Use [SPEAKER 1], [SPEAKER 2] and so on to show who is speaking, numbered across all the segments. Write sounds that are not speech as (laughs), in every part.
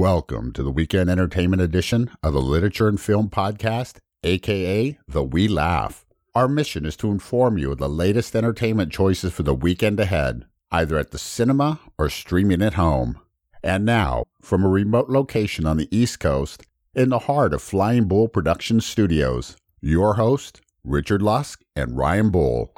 [SPEAKER 1] Welcome to the weekend entertainment edition of the Literature and Film Podcast, aka The We Laugh. Our mission is to inform you of the latest entertainment choices for the weekend ahead, either at the cinema or streaming at home. And now, from a remote location on the East Coast, in the heart of Flying Bull Production Studios, your host, Richard Lusk and Ryan Bull.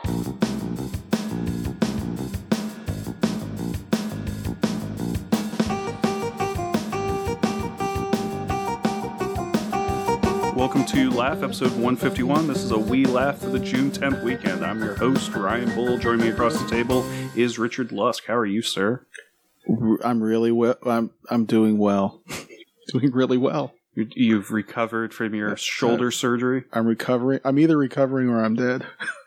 [SPEAKER 2] Welcome to Laugh, episode 151. This is a We Laugh for the June 10th weekend. I'm your host, Ryan Bull. Joining me across the table is Richard Lusk. How are you, sir?
[SPEAKER 3] I'm really well. I'm I'm doing well. (laughs) doing really well.
[SPEAKER 2] You- You've recovered from your shoulder surgery?
[SPEAKER 3] I'm recovering. I'm either recovering or I'm dead. (laughs)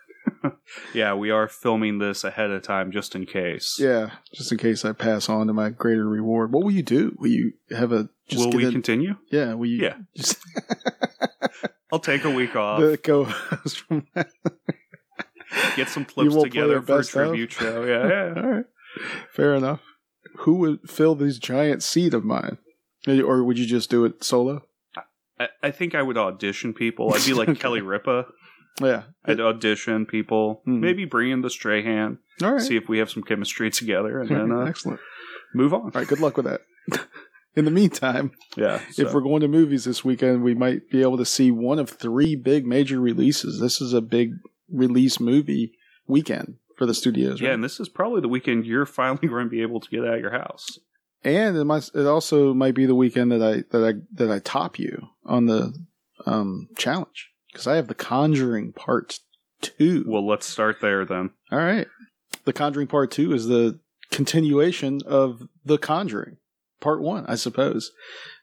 [SPEAKER 2] Yeah, we are filming this ahead of time just in case.
[SPEAKER 3] Yeah, just in case I pass on to my greater reward. What will you do? Will you have a just
[SPEAKER 2] Will we
[SPEAKER 3] in-
[SPEAKER 2] continue?
[SPEAKER 3] Yeah, will you?
[SPEAKER 2] Yeah.
[SPEAKER 3] Just (laughs) (laughs)
[SPEAKER 2] I'll take a week off,
[SPEAKER 3] the goes from (laughs)
[SPEAKER 2] get some clips together
[SPEAKER 3] the
[SPEAKER 2] for a
[SPEAKER 3] best of?
[SPEAKER 2] show. Yeah, yeah.
[SPEAKER 3] All right, fair enough. Who would fill this giant seat of mine, or would you just do it solo?
[SPEAKER 2] I, I think I would audition people. I'd be like Kelly Ripa.
[SPEAKER 3] Yeah.
[SPEAKER 2] I'd audition people.
[SPEAKER 3] Hmm.
[SPEAKER 2] Maybe bring in the Strahan.
[SPEAKER 3] All right.
[SPEAKER 2] See if we have some chemistry (laughs) together, and then uh,
[SPEAKER 3] Excellent.
[SPEAKER 2] move on.
[SPEAKER 3] All right. Good luck with that. (laughs) In the meantime,
[SPEAKER 2] Yeah.
[SPEAKER 3] if we're going to movies this weekend, we might be able to see one of three big major releases. This is a big release movie weekend for the studios.
[SPEAKER 2] yeah,
[SPEAKER 3] right?
[SPEAKER 2] and this is probably the weekend you're (laughs) finally going to be able to get out of your house.
[SPEAKER 3] and it might it also might be the weekend that I that I that I top you on the um challenge because I have the Conjuring Part Two.
[SPEAKER 2] Well, let's start there then.
[SPEAKER 3] All right, the Conjuring Part Two is the continuation of the Conjuring Part One, I suppose.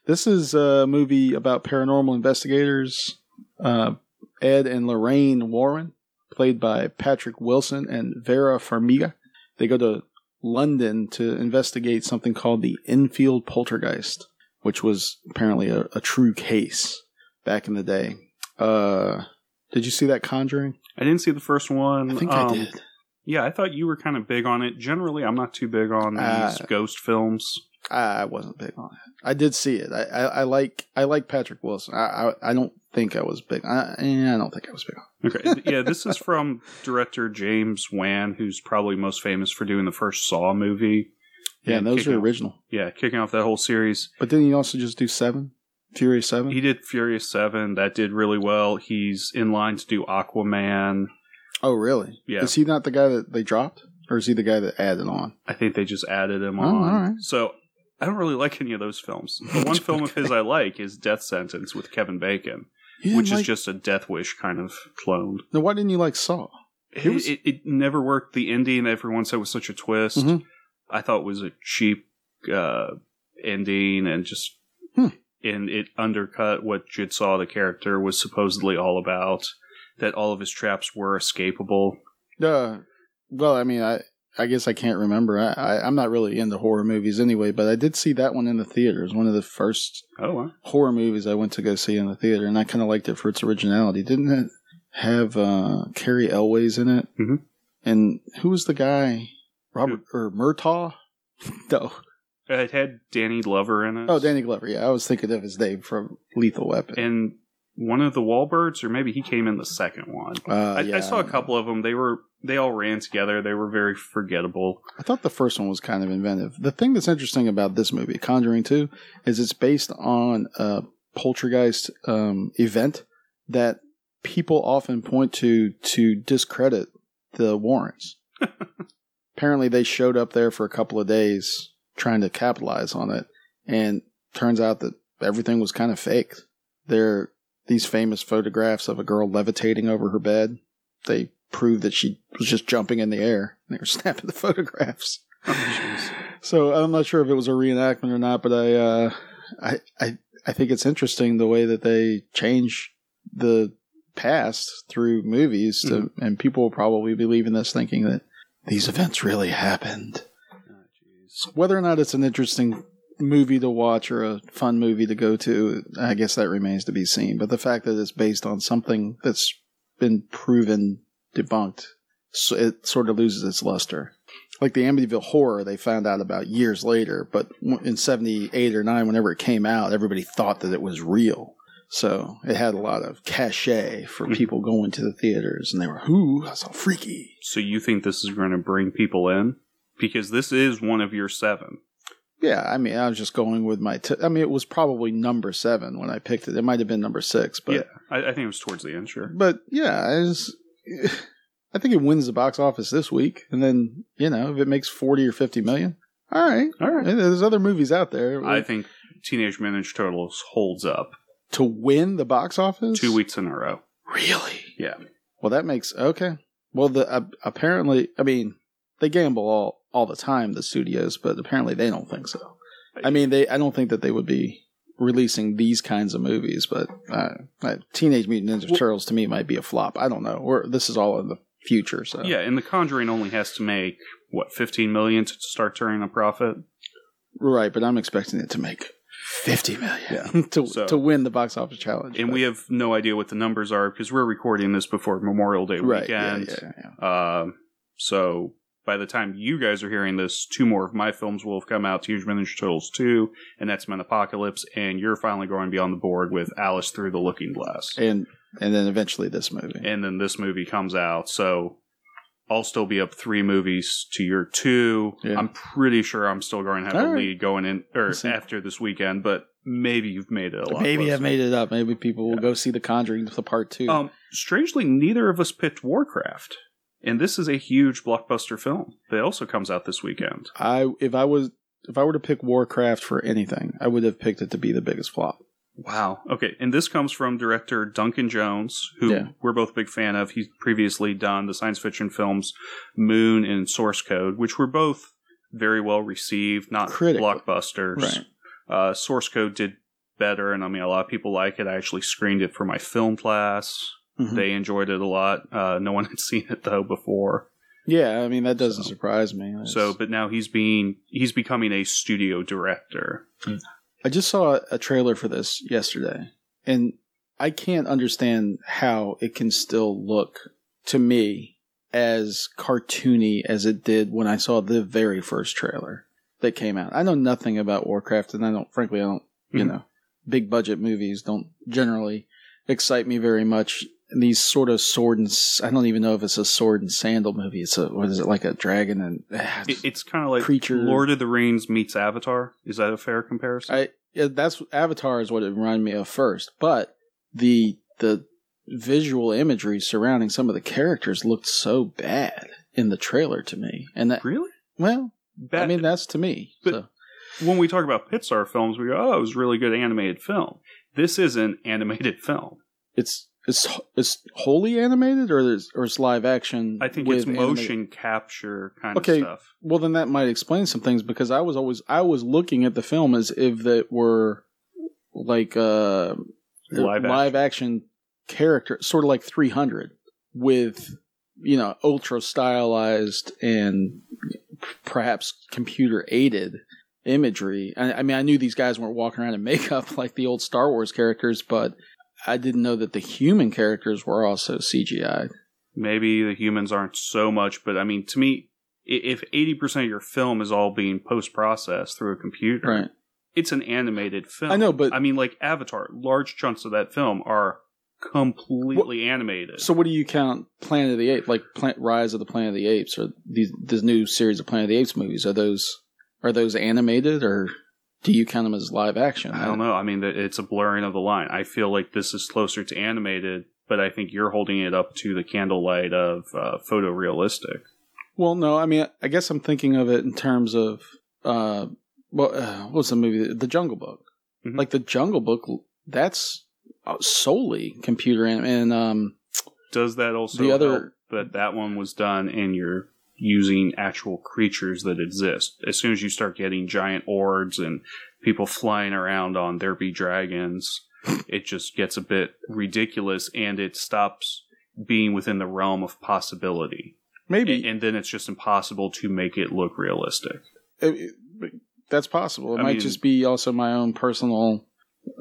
[SPEAKER 3] This is a movie about paranormal investigators, uh, Ed and Lorraine Warren, played by Patrick Wilson and Vera Farmiga. They go to London to investigate something called the Enfield Poltergeist, which was apparently a, a true case back in the day. Uh, did you see that Conjuring?
[SPEAKER 2] I didn't see the first one.
[SPEAKER 3] I think
[SPEAKER 2] Um,
[SPEAKER 3] I did.
[SPEAKER 2] Yeah, I thought you were kind of big on it. Generally, I'm not too big on these
[SPEAKER 3] Uh,
[SPEAKER 2] ghost films.
[SPEAKER 3] I wasn't big on it. I did see it. I, I, I like I like Patrick Wilson. I, I I don't think I was big. I, eh, I don't think I was big on.
[SPEAKER 2] Okay, yeah, this is from director James Wan, who's probably most famous for doing the first Saw movie.
[SPEAKER 3] Yeah, and those are
[SPEAKER 2] off-
[SPEAKER 3] original.
[SPEAKER 2] Yeah, kicking off that whole series.
[SPEAKER 3] But didn't he also just do Seven, Furious Seven?
[SPEAKER 2] He did Furious Seven. That did really well. He's in line to do Aquaman.
[SPEAKER 3] oh, really?
[SPEAKER 2] Yeah.
[SPEAKER 3] Is he not the guy that they dropped, or is he the guy that added on?
[SPEAKER 2] I think they just added him
[SPEAKER 3] Oh,
[SPEAKER 2] on.
[SPEAKER 3] right.
[SPEAKER 2] So I don't really like any of those films. The one film of his I (laughs) like is Death Sentence with Kevin Bacon, which is just a Death Wish kind of clone.
[SPEAKER 3] Now, why didn't you like Saw?
[SPEAKER 2] It,
[SPEAKER 3] It was-
[SPEAKER 2] it, it never worked. The ending, everyone said was such a twist.
[SPEAKER 3] Mhm.
[SPEAKER 2] I thought it was a cheap uh, ending and just.
[SPEAKER 3] Hmm.
[SPEAKER 2] And it undercut what Jigsaw, the character, was supposedly all about. That all of his traps were escapable.
[SPEAKER 3] Uh, well, I mean, I I guess I can't remember. I, I I'm not really into horror movies anyway, but I did see that one in the theater. It was one of the first
[SPEAKER 2] Oh, wow.
[SPEAKER 3] horror movies I went to go see in the theater, and I kind of liked it for its originality. Didn't it have uh, Cary Elwes in it?
[SPEAKER 2] Mhm.
[SPEAKER 3] And who was the guy? Robert or Murtaugh? (laughs) no.
[SPEAKER 2] It had Danny Glover in it.
[SPEAKER 3] Oh, Danny Glover. Yeah, I was thinking of his name from Lethal Weapon.
[SPEAKER 2] and one of the Wahlbergs, or maybe he came in the second one.
[SPEAKER 3] uh,
[SPEAKER 2] I,
[SPEAKER 3] yeah,
[SPEAKER 2] I saw a couple of them. They were they all ran together. They were very forgettable.
[SPEAKER 3] I thought the first one was kind of inventive. The thing that's interesting about this movie, Conjuring 2, is it's based on a poltergeist um, event that people often point to to discredit the Warrens. (laughs) Apparently, they showed up there for a couple of days trying to capitalize on it, and turns out that everything was kind of fake. There, these famous photographs of a girl levitating over her bed. They prove that she was just jumping in the air. They were (laughs) snapping the photographs. So I'm not sure if it was a reenactment or not, but I, uh, I, I, I think it's interesting the way that they change the past through movies, to, and people will probably be leaving this thinking that these events really happened. Whether or not it's an interesting movie to watch or a fun movie to go to, I guess that remains to be seen. But the fact that it's based on something that's been proven debunked, so it sort of loses its luster. like the Amityville Horror, they found out about years later. But in '78 or '9, whenever it came out, everybody thought that it was real. So it had a lot of cachet for
[SPEAKER 2] Mhm.
[SPEAKER 3] people going to the theaters, and they were, "Ooh, that's so freaky."
[SPEAKER 2] So you think this is going to bring people in? Because this is one of your seven.
[SPEAKER 3] Yeah, I mean, I was just going with my. T- I mean, it was probably number seven when I picked it. It might have been number six, but
[SPEAKER 2] yeah, I, I think it was towards the end. Sure.
[SPEAKER 3] but yeah, I was, I think it wins the box office this week, and then you know if it makes forty or fifty million, all right,
[SPEAKER 2] All right.
[SPEAKER 3] There's other movies out there
[SPEAKER 2] I think Teenage Mutant Ninja Turtles holds up
[SPEAKER 3] to win the box office.
[SPEAKER 2] two weeks in a row.
[SPEAKER 3] really?
[SPEAKER 2] Yeah.
[SPEAKER 3] Well, that makes okay. Well, the uh, apparently, I mean, they gamble all all the time, the studios, but apparently they don't think so. I mean, they I don't think that they would be releasing these kinds of movies, but uh, uh, Teenage Mutant Ninja
[SPEAKER 2] Well-
[SPEAKER 3] Turtles to me might be a flop. I don't know. Or this is all in the future, so
[SPEAKER 2] Yeah, and The Conjuring only has to make what 15 million to start turning a profit.
[SPEAKER 3] right. But I'm expecting it to make fifty million (laughs) to
[SPEAKER 2] So-
[SPEAKER 3] to win the box office challenge.
[SPEAKER 2] And
[SPEAKER 3] but-
[SPEAKER 2] we have no idea what the numbers are because we're recording this before Memorial Day
[SPEAKER 3] right, yeah,
[SPEAKER 2] weekend.
[SPEAKER 3] yeah, yeah.
[SPEAKER 2] Uh, so by the time you guys are hearing this, two more of my films will have come out: Teenage Mutant Ninja Turtles two and X Men Apocalypse, and you're finally going to be on the board with Alice Through the Looking Glass,
[SPEAKER 3] and and then eventually this movie.
[SPEAKER 2] and then this movie comes out. So I'll still be up three movies to your two.
[SPEAKER 3] Yeah.
[SPEAKER 2] I'm pretty sure I'm still going to have
[SPEAKER 3] All
[SPEAKER 2] a
[SPEAKER 3] right.
[SPEAKER 2] lead going in or after this weekend, but maybe you've made it a lot.
[SPEAKER 3] Maybe
[SPEAKER 2] closer.
[SPEAKER 3] I've made it up. Maybe people will
[SPEAKER 2] Yeah.
[SPEAKER 3] go see The Conjuring the part two.
[SPEAKER 2] Um, strangely, neither of us picked Warcraft, and this is a huge blockbuster film that also comes out this weekend.
[SPEAKER 3] I if I was if I were to pick Warcraft for anything, I would have picked it to be the biggest flop.
[SPEAKER 2] Wow. Okay, and this comes from director Duncan Jones, who
[SPEAKER 3] Yeah.
[SPEAKER 2] we're both a big fan of. He's previously done the science fiction films Moon and Source Code, which were both very well received, not
[SPEAKER 3] Critically.
[SPEAKER 2] blockbusters.
[SPEAKER 3] Right.
[SPEAKER 2] Uh, Source Code did better, and I mean, a lot of people like it. I actually screened it for my film class.
[SPEAKER 3] Mhm.
[SPEAKER 2] They enjoyed it a lot. Uh, no one (laughs) had seen it though before.
[SPEAKER 3] Yeah, I mean that doesn't
[SPEAKER 2] So-
[SPEAKER 3] surprise me. It's-
[SPEAKER 2] So, but now he's being he's becoming a studio director.
[SPEAKER 3] I just saw a trailer for this yesterday, and I can't understand how it can still look to me as cartoony as it did when I saw the very first trailer that came out. I know nothing about Warcraft, and I don't, frankly, I don't, you
[SPEAKER 2] Mhm.
[SPEAKER 3] know, big budget movies don't generally excite me very much. These sort of sword and I don't even know if it's a sword and sandal movie. It's a what is it like a dragon and (sighs)
[SPEAKER 2] It, it's kind of like
[SPEAKER 3] Creature-
[SPEAKER 2] Lord of the Rings meets Avatar. Is that a fair comparison?
[SPEAKER 3] I yeah, that's Avatar is what it reminded me of first, but the the visual imagery surrounding some of the characters looked so bad in the trailer to me, and that
[SPEAKER 2] really?
[SPEAKER 3] well,
[SPEAKER 2] Bad.
[SPEAKER 3] I mean that's to me.
[SPEAKER 2] But-
[SPEAKER 3] so.
[SPEAKER 2] when we talk about Pixar films, we go, "Oh, it was a really good animated film." This is an (laughs) animated film.
[SPEAKER 3] It's it's it's wholly animated or is or it's live action.
[SPEAKER 2] I think it's
[SPEAKER 3] animated-
[SPEAKER 2] motion capture kind
[SPEAKER 3] Okay.
[SPEAKER 2] of stuff.
[SPEAKER 3] Well, then that might explain some things because I was always I was looking at the film as if that were like uh
[SPEAKER 2] Live
[SPEAKER 3] live action character, sort of like 300 with you know ultra stylized and perhaps computer aided imagery. I, I mean, I knew these guys weren't walking around in makeup (laughs) like the old Star Wars characters, but I didn't know that the human characters were also CGI.
[SPEAKER 2] Maybe the humans aren't so much, but I mean, to me, if eighty percent of your film is all being post processed through a computer,
[SPEAKER 3] Right.
[SPEAKER 2] it's an animated film.
[SPEAKER 3] I know, but-
[SPEAKER 2] I mean, like Avatar, large chunks of that film are completely animated.
[SPEAKER 3] So, what do you count Planet of the Apes, like Plant, Rise of the Planet of the Apes, or these this new series of Planet of the Apes movies? Are those are those animated, or do you count them as live action?
[SPEAKER 2] I don't know. I mean, it's a blurring of the line. I feel like this is closer to animated, but I think you're holding it up to the candlelight of uh, photorealistic.
[SPEAKER 3] Well, no. I mean, I guess I'm thinking of it in terms of uh, well, uh, what's the movie? The Jungle Book.
[SPEAKER 2] Mhm.
[SPEAKER 3] Like the Jungle Book, that's uh, solely computer anim- and um,
[SPEAKER 2] Does that also
[SPEAKER 3] The other-
[SPEAKER 2] that that one was done in you're using actual creatures that exist? As soon as you start getting giant orcs and people flying around on there be dragons, it just gets a bit ridiculous and it stops being within the realm of possibility.
[SPEAKER 3] maybe
[SPEAKER 2] And, and then it's just impossible to make it look realistic.
[SPEAKER 3] it- that's possible. It
[SPEAKER 2] I
[SPEAKER 3] might
[SPEAKER 2] mean-
[SPEAKER 3] just be also my own personal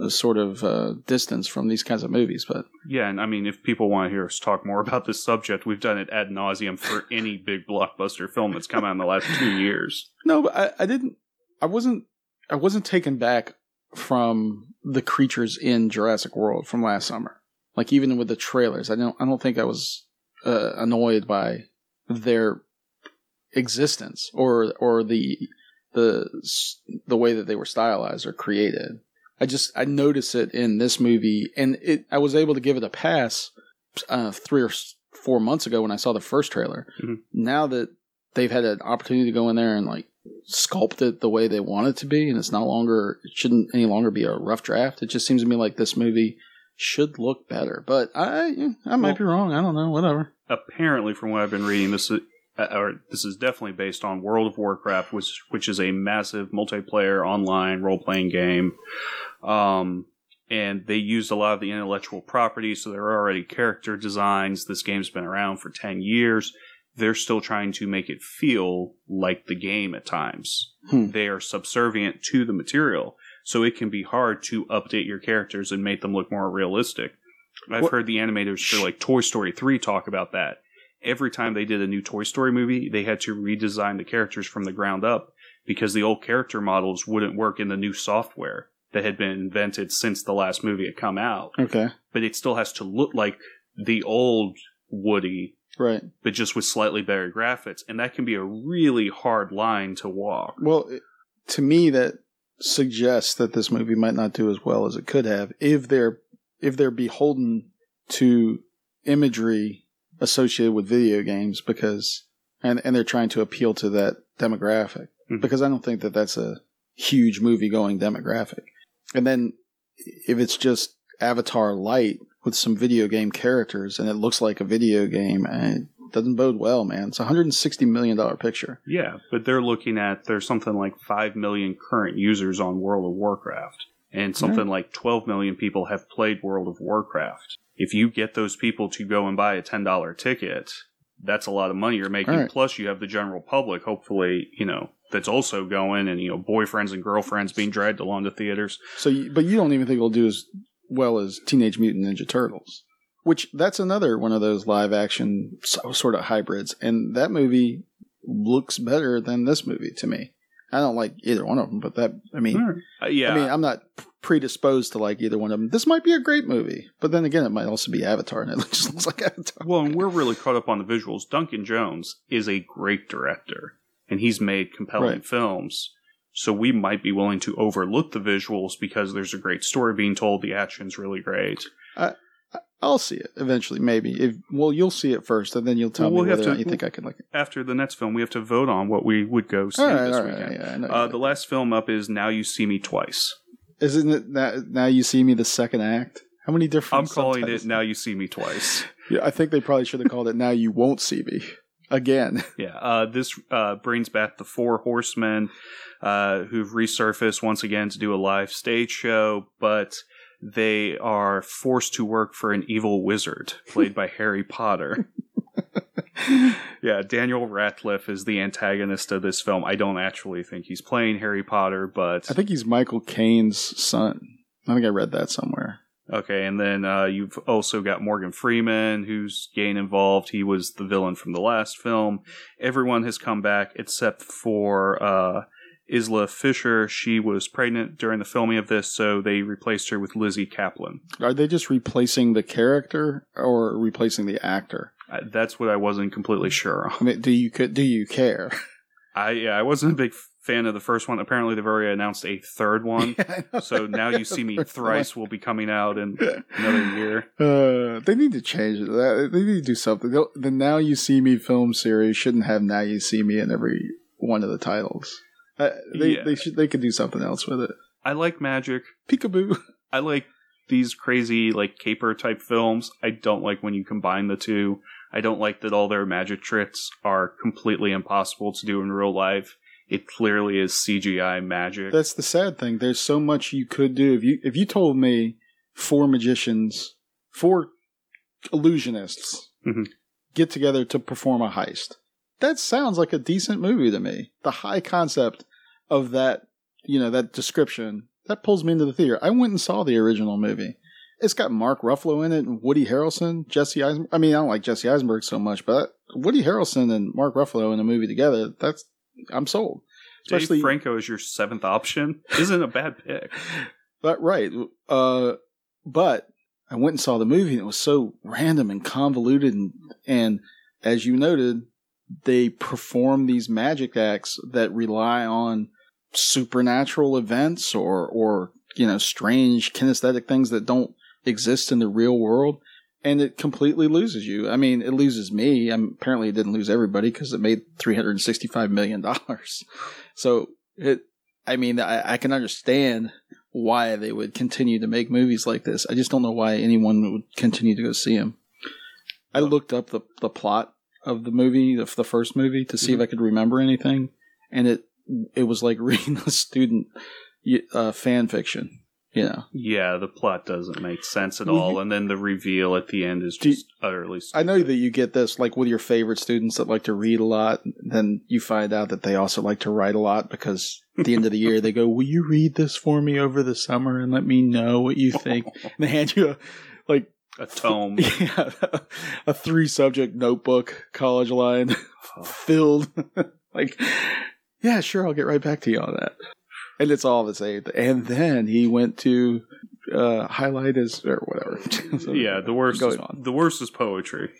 [SPEAKER 3] sort of uh, distance from these kinds of movies. But
[SPEAKER 2] Yeah, and I mean, if people want to hear us talk more about this subject, we've done it ad nauseum for (laughs) any big blockbuster film that's come out in the last two years.
[SPEAKER 3] no, but I, I didn't. I wasn't. I wasn't taken back from the creatures in Jurassic World from last summer. Like even with the trailers, I don't. I don't think I was uh, annoyed by their existence or or the the the way that they were stylized or created. I just I noticed it in this movie, and it I was able to give it a pass uh, three or four months ago when I saw the first trailer.
[SPEAKER 2] Mhm.
[SPEAKER 3] Now that they've had an opportunity to go in there and like sculpt it the way they want it to be, and it's no longer it shouldn't any longer be a rough draft. It just seems to me like this movie should look better, but I I might
[SPEAKER 2] Well-
[SPEAKER 3] be wrong. I don't know. Whatever.
[SPEAKER 2] Apparently, from what I've been reading, this is. Or this is definitely based on World of Warcraft, which which is a massive multiplayer online role playing game. Um, and they used a lot of the intellectual property, so there are already character designs. This game's been around for ten years. They're still trying to make it feel like the game at times.
[SPEAKER 3] Hmm.
[SPEAKER 2] They are subservient to the material, so it can be hard to update your characters and make them look more realistic. I've
[SPEAKER 3] What-
[SPEAKER 2] heard the animators for like Toy Story 3 talk about that. Every time they did a new Toy Story movie, they had to redesign the characters from the ground up because the old character models wouldn't work in the new software that had been invented since the last movie had come out.
[SPEAKER 3] Okay.
[SPEAKER 2] But it still has to look like the old Woody,
[SPEAKER 3] Right.
[SPEAKER 2] but just with slightly better graphics. And that can be a really hard line to walk.
[SPEAKER 3] Well, to me, that suggests that this movie might not do as well as it could have if they're if they're beholden to imagery associated with video games because and and they're trying to appeal to that demographic
[SPEAKER 2] Mhm.
[SPEAKER 3] because I don't think that that's a huge movie going demographic. And then if it's just Avatar light with some video game characters and it looks like a video game and it doesn't bode well, man. It's a 160 million dollar picture.
[SPEAKER 2] Yeah, but they're looking at there's something like 5 million current users on World of Warcraft, and something like 12 million people have played World of Warcraft. If you get those people to go and buy a $10 ticket, that's a lot of money you're making.
[SPEAKER 3] Right.
[SPEAKER 2] Plus, you have the general public, hopefully, you know, that's also going, and, you know, boyfriends and girlfriends being dragged along to theaters.
[SPEAKER 3] So, you, but you don't even think it'll do as well as Teenage Mutant Ninja Turtles, which that's another one of those live action sort of hybrids, and that movie looks better than this movie to me. I don't like either one of them, but that I mean,
[SPEAKER 2] Uh, yeah.
[SPEAKER 3] I mean, I'm not predisposed to like either one of them. This might be a great movie, but then again, it might also be Avatar, and it (laughs) just looks like Avatar.
[SPEAKER 2] Well, and we're really caught up on the visuals. Duncan Jones is a great director, and he's made compelling
[SPEAKER 3] Right.
[SPEAKER 2] films. So we might be willing to overlook the visuals because there's a great story being told. The action's really great.
[SPEAKER 3] I'll see it eventually, maybe. If well, you'll see it first, and then you'll tell
[SPEAKER 2] Well, we'll
[SPEAKER 3] me
[SPEAKER 2] have
[SPEAKER 3] whether
[SPEAKER 2] to-
[SPEAKER 3] you think I could like it.
[SPEAKER 2] After the next film, we have to vote on what we would go see
[SPEAKER 3] right,
[SPEAKER 2] this
[SPEAKER 3] right,
[SPEAKER 2] weekend.
[SPEAKER 3] yeah.
[SPEAKER 2] Uh, the last film up is Now You See Me Twice.
[SPEAKER 3] Isn't it that now you see me the second act? How many different?
[SPEAKER 2] I'm calling it Now You See Me Twice. (laughs)
[SPEAKER 3] Yeah, I think they probably should have called it "Now You Won't See Me" again. (laughs)
[SPEAKER 2] Yeah, uh, this uh, brings back the four horsemen uh, who've resurfaced once again to do a live stage show, but they are forced to work for an evil wizard played by (laughs) Harry Potter. Yeah, Daniel Radcliffe is the antagonist of this film. I don't actually think he's playing Harry Potter, but
[SPEAKER 3] I think he's Michael Caine's son. I think I read that somewhere.
[SPEAKER 2] Okay, and then uh, you've also got Morgan Freeman, who's getting involved. He was the villain from the last film. Everyone has come back except for uh, Isla Fisher. She was pregnant during the filming of this, so they replaced her with Lizzy Caplan.
[SPEAKER 3] Are they just replacing the character or replacing the actor?
[SPEAKER 2] Uh, that's what I wasn't completely sure on.
[SPEAKER 3] I mean, do you do you care?
[SPEAKER 2] I yeah, I wasn't a big fan of the first one. Apparently, they've already announced a third one. (laughs) So now you see me (laughs) thrice will be coming out in another year.
[SPEAKER 3] Uh, they need to change it. That- They need to do something. The Now You See Me film series shouldn't have Now You See Me in every one of the titles. Uh, they
[SPEAKER 2] Yeah.
[SPEAKER 3] they should they could do something else with it.
[SPEAKER 2] I like magic.
[SPEAKER 3] Peekaboo.
[SPEAKER 2] I like these crazy like caper type films. I don't like when you combine the two. I don't like that all their magic tricks are completely impossible to do in real life. It clearly is CGI magic.
[SPEAKER 3] That's the sad thing. There's so much you could do. If you if you told me four magicians, four illusionists
[SPEAKER 2] Mhm.
[SPEAKER 3] get together to perform a heist, that sounds like a decent movie to me. The high concept of that, you know, that description that pulls me into the theater. I went and saw the original movie. It's got Mark Ruffalo in it and Woody Harrelson, Jesse Eisenberg. I mean, I don't like Jesse Eisenberg so much, but Woody Harrelson and Mark Ruffalo in a movie together, that's I'm sold.
[SPEAKER 2] Especially Dave Franco is your seventh option. Isn't a bad pick. (laughs)
[SPEAKER 3] But right, uh, but I went and saw the movie and it was so random and convoluted and and as you noted, they perform these magic acts that rely on supernatural events or or you know strange kinesthetic things that don't exist in the real world and it completely loses you. I mean, it loses me. I'm, apparently, it didn't lose everybody because it made 365 million dollars. So it, I mean, I, I, can understand why they would continue to make movies like this. I just don't know why anyone would continue to go see them. I looked up the the plot of the movie, of the first movie, to see mm-hmm. if I could remember anything, and it it was like (laughs) reading a student uh, fan fiction. You know.
[SPEAKER 2] Yeah, the plot doesn't make sense at all, and then the reveal at the end is just you, utterly. Stupid.
[SPEAKER 3] I know that you get this like with your favorite students that like to read a lot. Then you find out that they also like to write a lot because at the end of the year they go, "Will you read this for me over the summer and let me know what you think?" and (laughs) they hand you a like
[SPEAKER 2] a tome, (laughs)
[SPEAKER 3] yeah, a three subject notebook, college line (laughs) filled. (laughs) like, yeah, sure, I'll get right back to you on that and it's all the same. And then he went to uh, highlight his or whatever.
[SPEAKER 2] so yeah, the worst. Going is, on. The worst is poetry.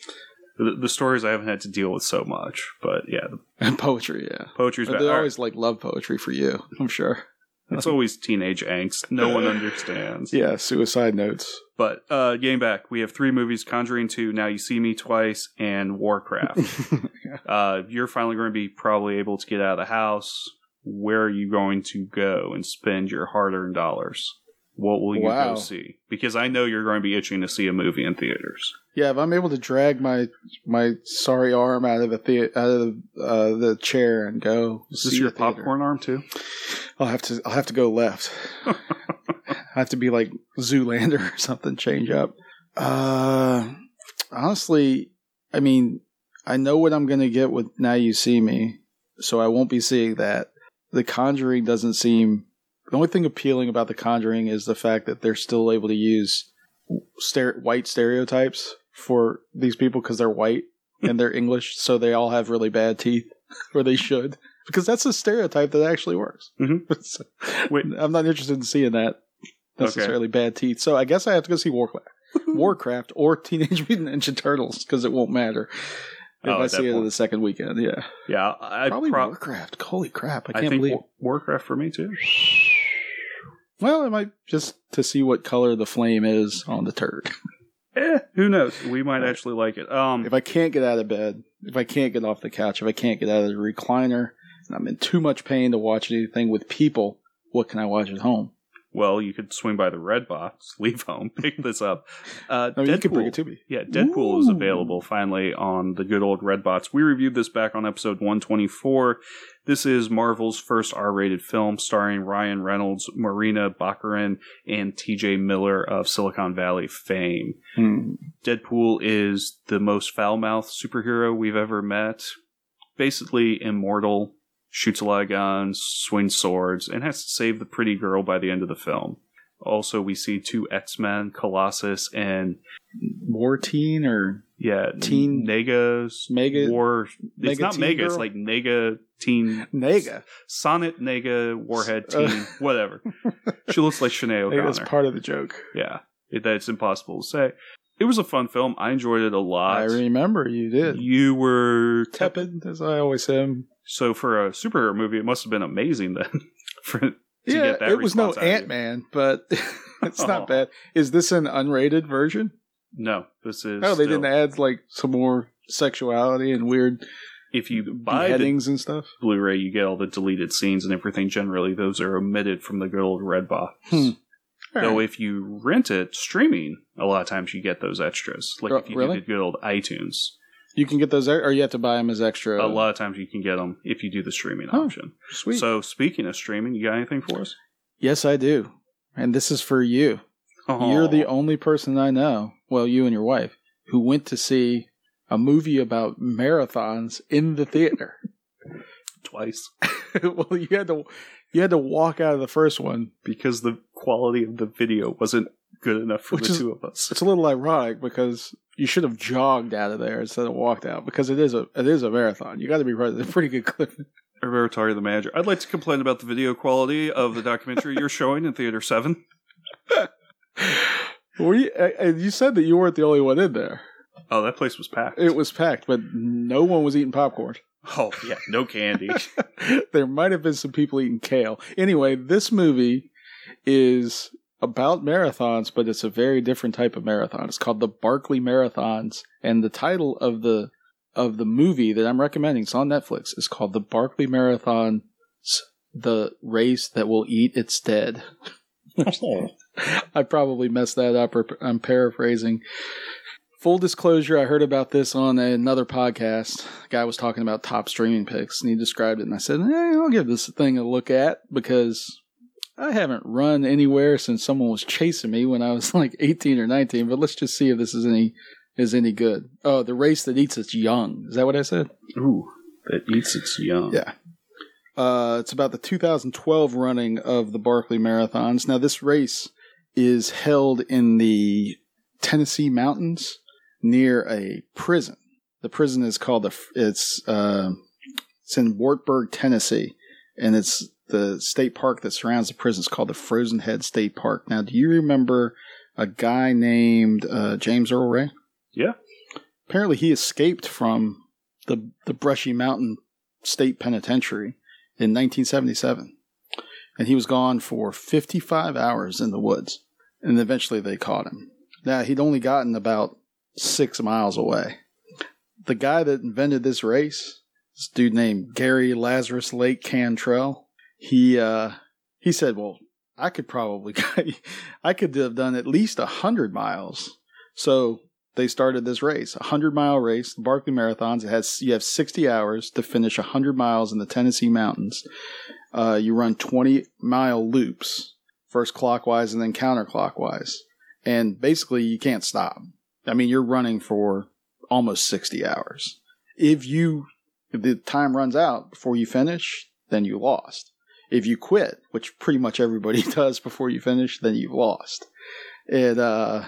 [SPEAKER 2] The, the, stories I haven't had to deal with so much, but yeah,
[SPEAKER 3] and poetry. Yeah,
[SPEAKER 2] poetry's.
[SPEAKER 3] They always like love poetry for you. I'm sure.
[SPEAKER 2] It's always teenage angst. No one understands.
[SPEAKER 3] Yeah, suicide notes.
[SPEAKER 2] But uh, game back, we have three movies: Conjuring Two, Now You See Me Twice, and Warcraft. (laughs) uh, you're finally going to be probably able to get out of the house where are you going to go and spend your hard earned dollars? What will you wow. go see? Because I know you're going to be itching to see a movie in theaters.
[SPEAKER 3] Yeah, if I'm able to drag my my sorry arm out of the thea- out of the, uh, the chair and go.
[SPEAKER 2] Is this your popcorn arm too?
[SPEAKER 3] I'll have to I'll have to go left. (laughs) I have to be like Zoolander (laughs) or something. Change up. Uh, honestly, I mean, I know what I'm going to get with Now You See Me, so I won't be seeing that. The Conjuring doesn't seem. The only thing appealing about The Conjuring is the fact that they're still able to use stere- white stereotypes for these people because they're white (laughs) and they're English, so they all have really bad teeth, (laughs) or they should, because that's a stereotype that actually works.
[SPEAKER 2] Mm-hmm.
[SPEAKER 3] so, Wait. I'm not interested in seeing that necessarily okay. bad teeth, so I guess I have to go see Warcraft, (laughs) Warcraft or Teenage (laughs) Mutant Ninja Turtles because it won't matter. If oh, I see it in the second weekend, yeah.
[SPEAKER 2] Yeah,
[SPEAKER 3] I probably pro- Warcraft. Holy crap! I can't
[SPEAKER 2] I
[SPEAKER 3] believe War-
[SPEAKER 2] Warcraft for me too.
[SPEAKER 3] Well, it might just to see what color the flame is on the turd.
[SPEAKER 2] eh, who knows? We might actually like it. Um,
[SPEAKER 3] if I can't get out of bed, if I can't get off the couch, if I can't get out of the recliner, and I'm in too much pain to watch anything with people, what can I watch at home?
[SPEAKER 2] Well, you could swing by the Red Box, (laughs) leave home, pick this up. Uh, (laughs)
[SPEAKER 3] no, Deadpool, you can bring it to me.
[SPEAKER 2] Yeah, Deadpool Ooh. is available finally on the good old Red Box. We reviewed this back on episode 124. This is Marvel's first R-rated film starring Ryan Reynolds, Morena Baccarin, and T.J. Miller of Silicon Valley fame.
[SPEAKER 3] Hmm.
[SPEAKER 2] Deadpool is the most foul-mouthed superhero we've ever met. Basically immortal, shoots a lot of guns, swings swords, and has to save the pretty girl by the end of the film. Also, we see two X Men, Colossus and
[SPEAKER 3] War Teen or
[SPEAKER 2] yeah,
[SPEAKER 3] Teen
[SPEAKER 2] Nega's
[SPEAKER 3] Mega
[SPEAKER 2] War. It's Mega not Mega. Girl? It's like Nega Teen
[SPEAKER 3] Nega
[SPEAKER 2] Sonnet Nega Warhead Teen uh, (laughs) whatever. she looks like Sinead O'Connor.
[SPEAKER 3] That's part of the joke.
[SPEAKER 2] Yeah, it, that's impossible to say. It was a fun film. I enjoyed it a lot. I
[SPEAKER 3] remember you did.
[SPEAKER 2] You were
[SPEAKER 3] tepid, as I always am.
[SPEAKER 2] So for a superhero movie, it must have been amazing then. (laughs) for
[SPEAKER 3] yeah, it was no Ant Man, but (laughs) it's oh. not bad. Is this an unrated version?
[SPEAKER 2] No, this is.
[SPEAKER 3] Oh, they still... didn't add like some more sexuality and weird.
[SPEAKER 2] If you buy
[SPEAKER 3] headings and stuff,
[SPEAKER 2] Blu-ray, you get all the deleted scenes and everything. Generally, those are omitted from the good old red box.
[SPEAKER 3] Hmm.
[SPEAKER 2] Though right. if you rent it streaming, a lot of times you get those extras. Like if you really? the good old iTunes.
[SPEAKER 3] You can get those, or you have to buy them as extra.
[SPEAKER 2] A lot of times you can get them if you do the streaming oh, option.
[SPEAKER 3] Sweet.
[SPEAKER 2] So speaking of streaming, you got anything for us?
[SPEAKER 3] Yes, I do, and this is for you. Oh. You're the only person I know, well, you and your wife, who went to see a movie about marathons in the theater. (laughs)
[SPEAKER 2] twice (laughs)
[SPEAKER 3] well, you had to you had to walk out of the first one.
[SPEAKER 2] because the quality of the video wasn't good enough for
[SPEAKER 3] Which
[SPEAKER 2] the
[SPEAKER 3] is-
[SPEAKER 2] two of us.
[SPEAKER 3] It's a little ironic because you should have jogged out of there instead of walked out because it is a it is a marathon. You got to be. It's a pretty good clip. (laughs)
[SPEAKER 2] Tari, the manager. I'd like to complain about the video quality of the documentary you're showing in Theater 7. (laughs)
[SPEAKER 3] Were you, and you said that you weren't the only one in there.
[SPEAKER 2] Oh, that place was packed.
[SPEAKER 3] It was packed, but no one was eating popcorn. (laughs)
[SPEAKER 2] oh, yeah, no candy.
[SPEAKER 3] there might have been some people eating kale. Anyway, this movie is about marathons, but it's a very different type of marathon. It's called the Barkley Marathons, and the title of the of the movie that I'm recommending, it's on Netflix, is called the Barkley Marathons: The Race That Will Eat Its Dead. (laughs) I probably messed that up, or I'm paraphrasing. Full disclosure, I heard about this on another podcast. A guy was talking about top streaming picks, and he described it, and I said, eh, I'll give this thing a look at because I haven't run anywhere since someone was chasing me when I was (laughs) like 18 or 19. But let's just see if this is any is any good. Oh, the race that eats its young. Is that what I said?
[SPEAKER 2] Ooh, that eats its young.
[SPEAKER 3] Yeah. Uh, it's about the 2012 running of the Barkley Marathons. Now, this race is held in the Tennessee mountains near a prison. The prison is called the it's uh, it's in Wartburg, Tennessee, and it's the state park that surrounds the prison is called the Frozen Head State Park. Now, do you remember a guy named uh, James Earl Ray?
[SPEAKER 2] Yeah.
[SPEAKER 3] Apparently, he escaped from the the Brushy Mountain State Penitentiary in 1977, and he was gone for 55 hours in the woods, and eventually they caught him. Now he'd only gotten about six miles away. The guy that invented this race, this dude named Gary Lazarus Lake Cantrell, he uh, he said, "Well, I could probably, (laughs) I could have done at least a hundred miles." So they started this race, a hundred mile race, the Barkley Marathons. It has you have sixty hours to finish hundred miles in the Tennessee mountains. Uh, you run twenty mile loops, first clockwise and then counterclockwise, and basically you can't stop. I mean, you're running for almost sixty hours. If you if the time runs out before you finish, then you lost. If you quit, which pretty much everybody (laughs) does before you finish, then you've lost. And uh,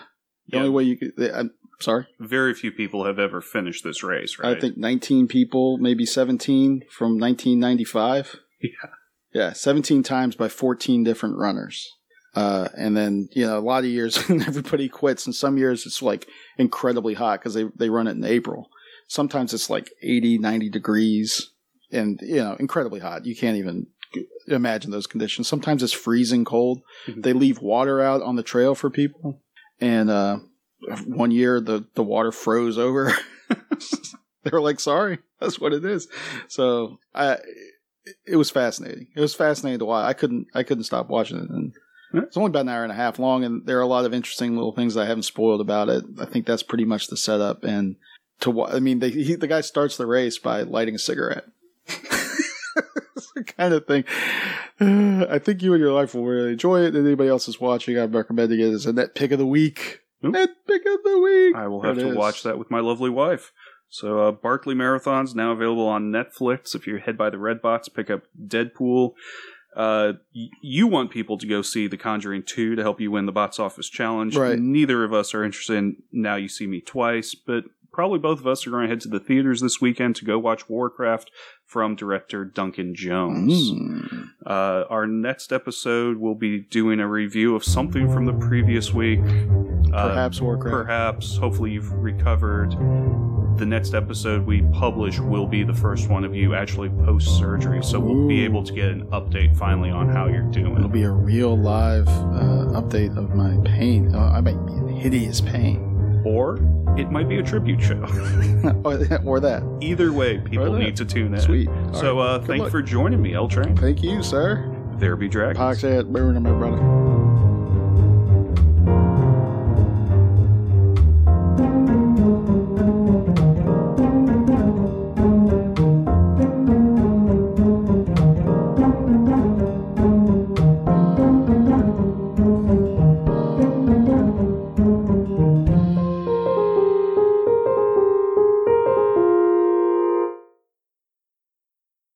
[SPEAKER 3] the
[SPEAKER 2] Yeah.
[SPEAKER 3] only way you could. I'm sorry.
[SPEAKER 2] Very few people have ever finished this race, right?
[SPEAKER 3] I think 19 people, maybe 17 from 1995. (laughs)
[SPEAKER 2] Yeah.
[SPEAKER 3] Yeah, 17 times by 14 different runners. Uh, and then, you know, a lot of years (laughs) everybody quits, and some years it's like incredibly hot because they, they run it in April. Sometimes it's like 80, 90 degrees and, you know, incredibly hot. You can't even imagine those conditions. Sometimes it's freezing cold.
[SPEAKER 2] Mhm.
[SPEAKER 3] They leave water out on the trail for people. And, uh, one year the, the water froze over. (laughs) they were like, sorry, that's what it is. So I, it was fascinating. It was fascinating to watch. I couldn't, I couldn't stop watching it. And it's only about an hour and a half long, and there are a lot of interesting little things I haven't spoiled about it. I think that's pretty much the setup. And to, wa- I mean, they, he, the guy starts the race by lighting a cigarette. (laughs) it's the kind of thing. (sighs) I think you and your wife will really enjoy it. And anybody else is watching, I'm recommending it as a net pick of the week.
[SPEAKER 2] Oop.
[SPEAKER 3] Net pick of the week.
[SPEAKER 2] I will have
[SPEAKER 3] it
[SPEAKER 2] to
[SPEAKER 3] is.
[SPEAKER 2] watch that with my lovely wife. So, uh, Barkley Marathon's now available on Netflix. If you head by the Red Box, pick up Deadpool. Uh, y- you want people to go see The Conjuring 2 to help you win the box office challenge.
[SPEAKER 3] Right.
[SPEAKER 2] Neither of us are interested in Now You See Me Twice, but probably both of us are going to head to the theaters this weekend to go watch Warcraft from director Duncan Jones.
[SPEAKER 3] Mm.
[SPEAKER 2] Uh, our next episode, we'll be doing a review of something from the previous week. Uh,
[SPEAKER 3] Perhaps Warcraft.
[SPEAKER 2] perhaps hopefully you've recovered the next episode we publish will be the first one of you actually post surgery so we'll be able to get an update finally on how you're doing.
[SPEAKER 3] It'll be a real live uh, update of my pain. Uh, I might be in hideous pain.
[SPEAKER 2] Or it might be a tribute show (laughs)
[SPEAKER 3] or, or that.
[SPEAKER 2] either way people
[SPEAKER 3] that.
[SPEAKER 2] need to tune in
[SPEAKER 3] Sweet. All
[SPEAKER 2] so
[SPEAKER 3] right.
[SPEAKER 2] uh
[SPEAKER 3] Good
[SPEAKER 2] thank you
[SPEAKER 3] luck.
[SPEAKER 2] for joining me l train
[SPEAKER 3] Thank you, sir.
[SPEAKER 2] there be dragons
[SPEAKER 3] Podcast, my brother.